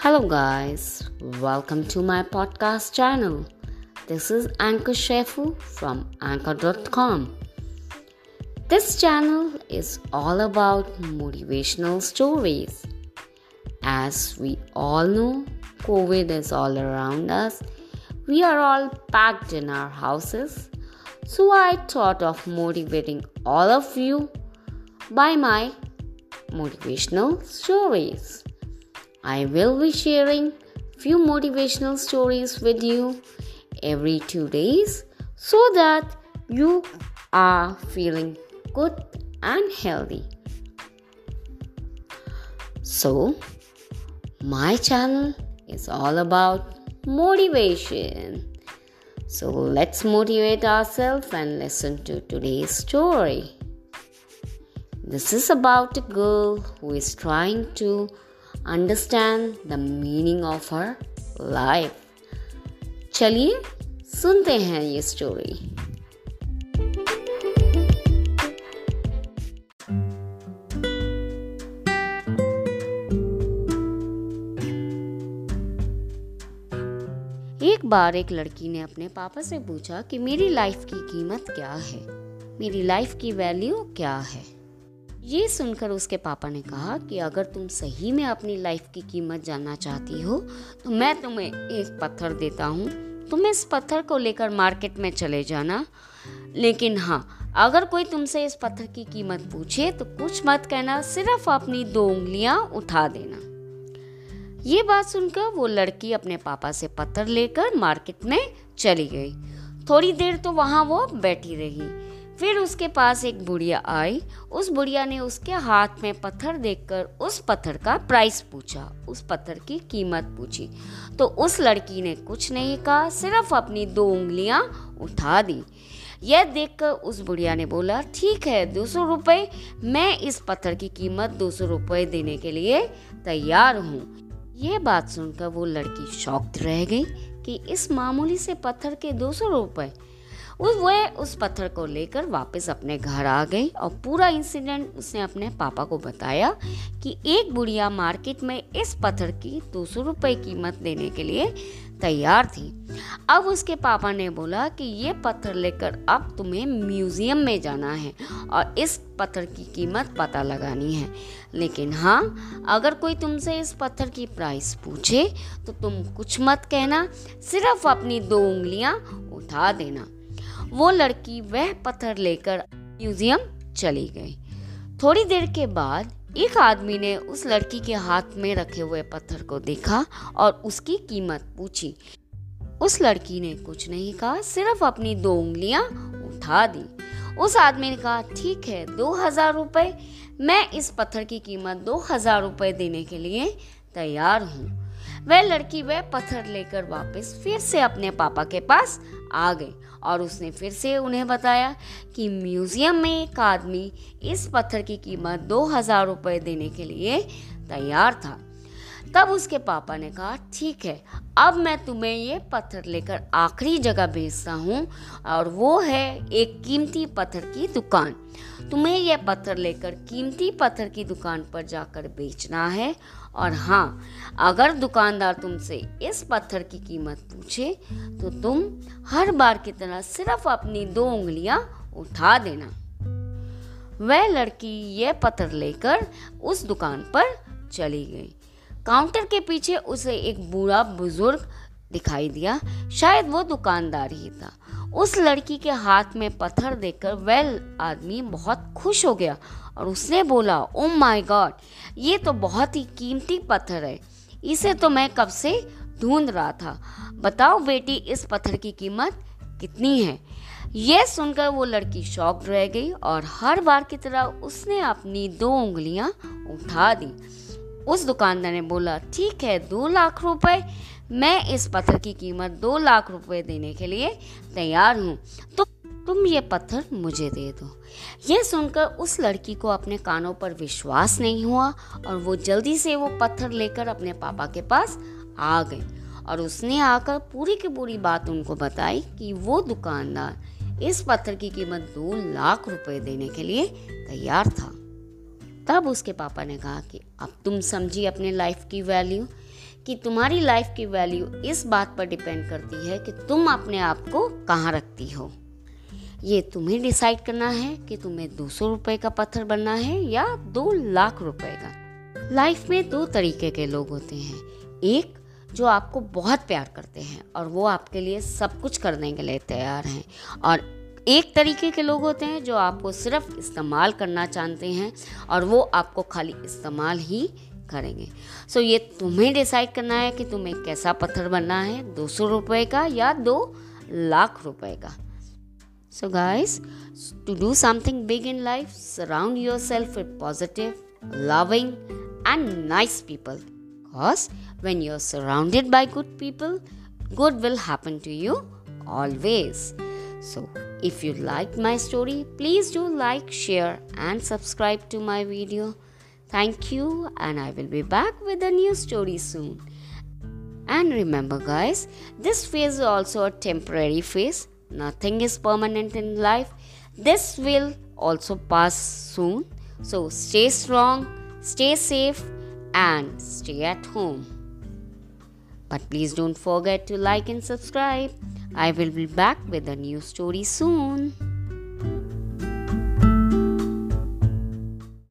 Hello, guys. Welcome to my podcast channel. This is Anchor Shefu from Anchor.com. This channel is all about motivational stories. As we all know, COVID is all around us. We are all packed in our houses. So I thought of motivating all of you by my motivational stories. I will be sharing few motivational stories with you every 2 days so that you are feeling good and healthy. So, my channel is all about motivation. So, let's motivate ourselves and listen to today's story. This is about a girl who is trying to understand the meaning of her life चलिए, सुनते हैं ये story एक बार एक लड़की ने अपने पापा से पूछा कि मेरी लाइफ की कीमत क्या है? मेरी लाइफ की वैल्यू क्या है? ये सुनकर उसके पापा ने कहा कि अगर तुम सही में अपनी लाइफ की कीमत जानना चाहती हो तो मैं तुम्हें एक पत्थर देता हूँ। तुम इस पत्थर को लेकर मार्केट में चले जाना। लेकिन हाँ अगर कोई तुमसे इस पत्थर की कीमत पूछे तो कुछ मत कहना, सिर्फ़ अपनी दो उंगलियाँ उठा देना। ये बात सुनकर वो लड़की अपने पापा से पत्थर लेकर मार्केट में चली गई। थोड़ी देर तो वहाँ वो बैठी रही। फिर उसके पास एक बुढ़िया आई। उस बुढ़िया ने उसके हाथ में पत्थर देखकर उस पत्थर का प्राइस पूछा। उस पत्थर की कीमत पूछी। तो उस लड़की ने कुछ नहीं कहा, सिर्फ़ अपनी दो उंगलियाँ उठा दी। यह देखकर उस बुढ़िया ने बोला, ठीक है, दो सौ रुपये मैं इस पत्थर की कीमत दो सौ रुपये देने के लिए तैयार हूँ। यह बात सुनकर वो लड़की शौक रह गई कि इस मामूली से पत्थर के दो सौ रुपये वह उस पत्थर को लेकर वापस अपने घर आ गई और पूरा इंसिडेंट उसने अपने पापा को बताया कि एक बुढ़िया मार्केट में इस पत्थर की दो सौ रुपये कीमत देने के लिए तैयार थी। अब उसके पापा ने बोला कि ये पत्थर लेकर अब तुम्हें म्यूज़ियम में जाना है और इस पत्थर की कीमत पता लगानी है। लेकिन हाँ अगर कोई तुमसे इस पत्थर की प्राइस पूछे तो तुम कुछ मत कहना, सिर्फ़ अपनी दो उंगलियाँ उठा देना। वो लड़की वह पत्थर लेकर म्यूज़ियम चली गई। थोड़ी देर के बाद एक आदमी ने उस लड़की के हाथ में रखे हुए पत्थर को देखा और उसकी कीमत पूछी। उस लड़की ने कुछ नहीं कहा, सिर्फ़ अपनी दो उंगलियाँ उठा दी। उस आदमी ने कहा, ठीक है, दो हज़ार रुपये मैं इस पत्थर की कीमत दो हज़ार रुपये देने के लिए तैयार हूँ। वह लड़की वह पत्थर लेकर वापस फिर से अपने पापा के पास आ गई। और उसने फिर से उन्हें बताया कि म्यूज़ियम में एक आदमी इस पत्थर की कीमत दो हज़ार रुपये देने के लिए तैयार था। तब उसके पापा ने कहा, ठीक है, अब मैं तुम्हें ये पत्थर लेकर आखिरी जगह भेजता हूँ और वो है एक कीमती पत्थर की दुकान। तुम्हें यह पत्थर लेकर कीमती पत्थर की दुकान पर जाकर बेचना है और हाँ अगर दुकानदार तुमसे इस पत्थर की कीमत पूछे तो तुम हर बार की तरह सिर्फ़ अपनी दो उंगलियाँ उठा देना। वह लड़की यह पत्थर लेकर उस दुकान पर चली गई। काउंटर के पीछे उसे एक बूढ़ा बुज़ुर्ग दिखाई दिया। शायद वो दुकानदार ही था। उस लड़की के हाथ में पत्थर देखकर वह आदमी बहुत खुश हो गया और उसने बोला ओ माय गॉड ये तो बहुत ही कीमती पत्थर है। इसे तो मैं कब से ढूंढ रहा था? बताओ बेटी, इस पत्थर की कीमत कितनी है? यह सुनकर वो लड़की शौक रह गई और हर बार की तरह उसने अपनी दो उंगलियाँ उठा दी। उस दुकानदार ने बोला, ठीक है, दो लाख रुपए। मैं इस पत्थर की कीमत दो लाख रुपए देने के लिए तैयार हूँ। तो तुम ये पत्थर मुझे दे दो। यह सुनकर उस लड़की को अपने कानों पर विश्वास नहीं हुआ और वो जल्दी से वो पत्थर लेकर अपने पापा के पास आ गई और उसने आकर पूरी की पूरी बात उनको बताई कि वो दुकानदार इस पत्थर की कीमत दो लाख रुपए देने के लिए तैयार था। तब उसके पापा ने कहा कि अब तुम समझी अपने लाइफ की वैल्यू कि तुम्हारी लाइफ की वैल्यू इस बात पर डिपेंड करती है कि तुम अपने आप को कहाँ रखती हो। ये तुम्हें डिसाइड करना है कि तुम्हें दो सौ रुपये का पत्थर बनना है या दो लाख रुपए का। लाइफ में दो तरीके के लोग होते हैं। एक जो आपको बहुत प्यार करते हैं और वो आपके लिए सब कुछ करने के लिए तैयार हैं। और एक तरीके के लोग होते हैं जो आपको सिर्फ़ इस्तेमाल करना चाहते हैं और वो आपको खाली इस्तेमाल ही करेंगे। सो so, ये तुम्हें डिसाइड करना है कि तुम्हें कैसा पत्थर बनना है दो सौ रुपये का या दो लाख रुपए का। So, guys, to do something big in life, surround yourself with positive, loving, and nice people. Because when you're surrounded by good people, good will happen to you always. So, if you liked my story, please do like, share, and subscribe to my video. Thank you, and I will be back with a new story soon. And remember, guys, this phase is also a temporary phase Nothing is permanent in life. This will also pass soon. So, stay strong, stay safe, and stay at home. But please don't forget to like and subscribe. I will be back with a new story soon.